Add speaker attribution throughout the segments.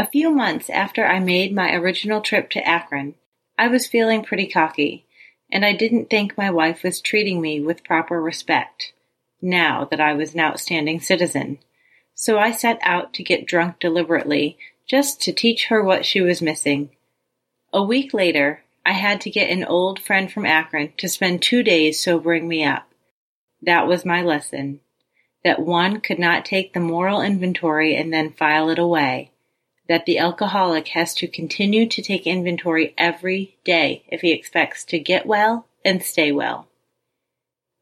Speaker 1: a few months after I made my original trip to Akron, I was feeling pretty cocky, and I didn't think my wife was treating me with proper respect, now that I was an outstanding citizen. So I set out to get drunk deliberately, just to teach her what she was missing. A week later, I had to get an old friend from Akron to spend two days sobering me up. That was my lesson. That one could not take the moral inventory and then file it away that the alcoholic has to continue to take inventory every day if he expects to get well and stay well.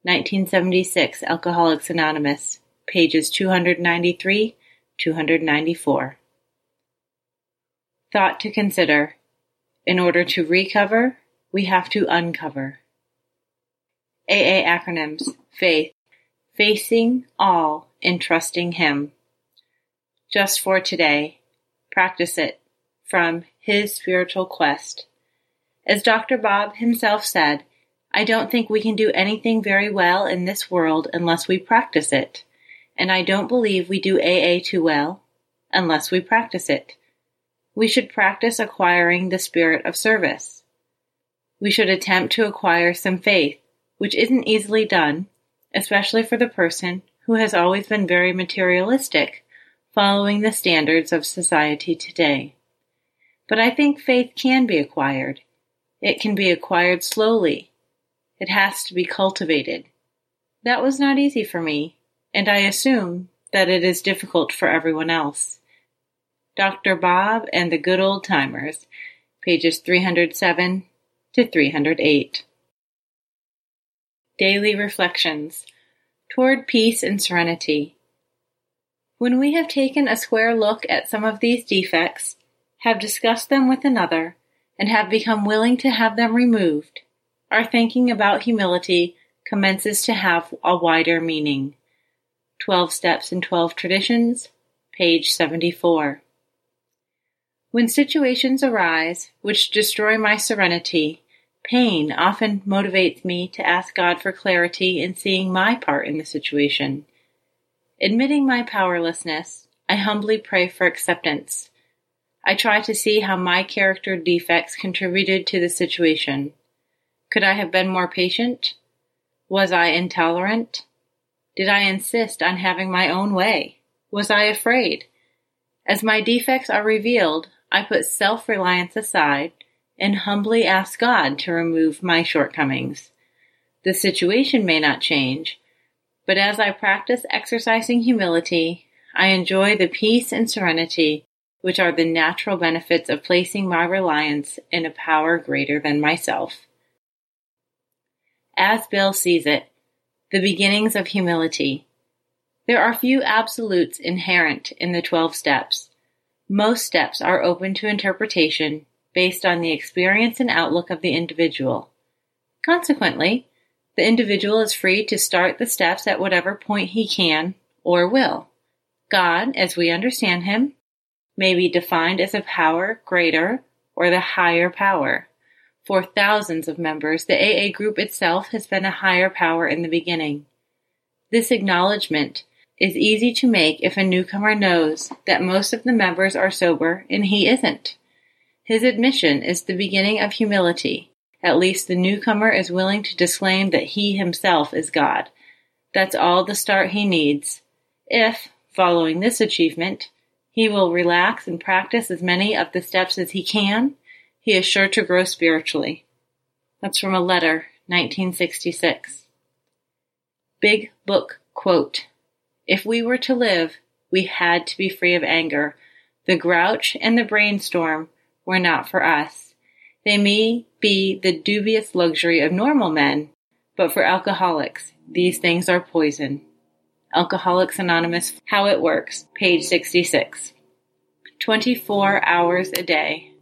Speaker 1: 1976 Alcoholics Anonymous, pages 293 294. Thought to consider. In order to recover, we have to uncover. AA acronyms Faith, Facing All in Trusting Him. Just for today, practice it from his spiritual quest. As Dr. Bob himself said, I don't think we can do anything very well in this world unless we practice it, and I don't believe we do AA too well unless we practice it. We should practice acquiring the spirit of service. We should attempt to acquire some faith, which isn't easily done, especially for the person who has always been very materialistic following the standards of society today. But I think faith can be acquired. It can be acquired slowly. It has to be cultivated. That was not easy for me, and I assume that it is difficult for everyone else. Dr. Bob and the Good Old Timers, pages 307 to 308. Daily Reflections Toward Peace and Serenity. When we have taken a square look at some of these defects, have discussed them with another, and have become willing to have them removed, our thinking about humility commences to have a wider meaning. 12 Steps and 12 Traditions, page 74. When situations arise which destroy my serenity, pain often motivates me to ask God for clarity in seeing my part in the situation. Admitting my powerlessness, I humbly pray for acceptance. I try to see how my character defects contributed to the situation. Could I have been more patient? Was I intolerant? Did I insist on having my own way? Was I afraid? As my defects are revealed, I put self reliance aside and humbly ask God to remove my shortcomings. The situation may not change, but as I practice exercising humility, I enjoy the peace and serenity which are the natural benefits of placing my reliance in a power greater than myself. As Bill sees it, the beginnings of humility. There are few absolutes inherent in the 12 steps. Most steps are open to interpretation based on the experience and outlook of the individual. Consequently, the individual is free to start the steps at whatever point he can or will. God, as we understand him, may be defined as a power greater or the higher power. For thousands of members, the AA group itself has been a higher power in the beginning. This acknowledgement is easy to make if a newcomer knows that most of the members are sober and he isn't. His admission is the beginning of humility, at least the newcomer is willing to disclaim that he himself is God. That's all the start he needs. If, following this achievement, he will relax and practice as many of the steps as he can, he is sure to grow spiritually. That's from a letter, 1966. Big Book quote If we were to live, we had to be free of anger. The grouch and the brainstorm were not for us. They may be the dubious luxury of normal men, but for alcoholics, these things are poison. Alcoholics Anonymous, How It Works, page 66. 24 hours a day.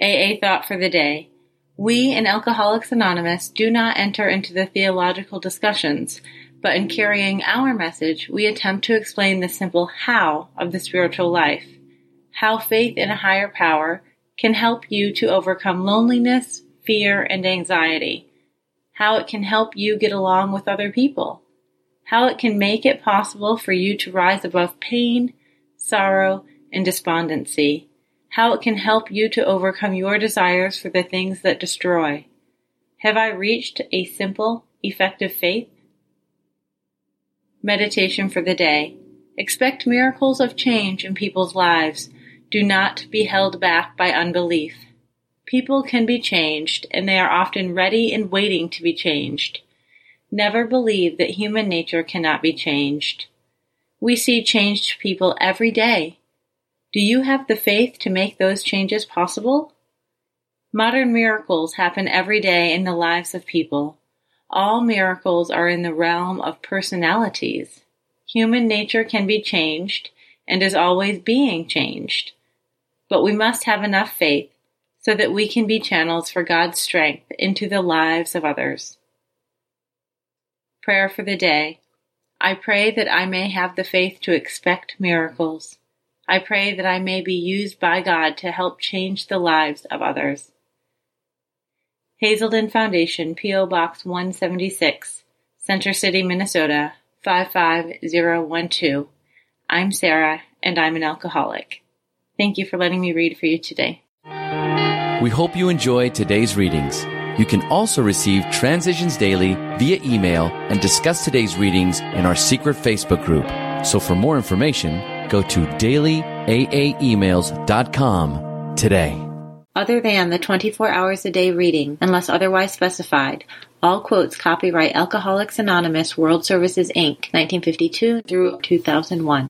Speaker 1: AA thought for the day. We in Alcoholics Anonymous do not enter into the theological discussions, but in carrying our message, we attempt to explain the simple how of the spiritual life. How faith in a higher power can help you to overcome loneliness, fear, and anxiety. How it can help you get along with other people. How it can make it possible for you to rise above pain, sorrow, and despondency. How it can help you to overcome your desires for the things that destroy. Have I reached a simple, effective faith? Meditation for the day. Expect miracles of change in people's lives. Do not be held back by unbelief. People can be changed, and they are often ready and waiting to be changed. Never believe that human nature cannot be changed. We see changed people every day. Do you have the faith to make those changes possible? Modern miracles happen every day in the lives of people. All miracles are in the realm of personalities. Human nature can be changed and is always being changed. But we must have enough faith so that we can be channels for God's strength into the lives of others. Prayer for the day. I pray that I may have the faith to expect miracles. I pray that I may be used by God to help change the lives of others. Hazelden Foundation, P.O. Box 176, Center City, Minnesota 55012. I'm Sarah, and I'm an alcoholic. Thank you for letting me read for you today.
Speaker 2: We hope you enjoy today's readings. You can also receive Transitions Daily via email and discuss today's readings in our secret Facebook group. So for more information, go to dailyaaemails.com today.
Speaker 1: Other than the 24 hours a day reading, unless otherwise specified, all quotes copyright Alcoholics Anonymous World Services Inc., 1952 through 2001.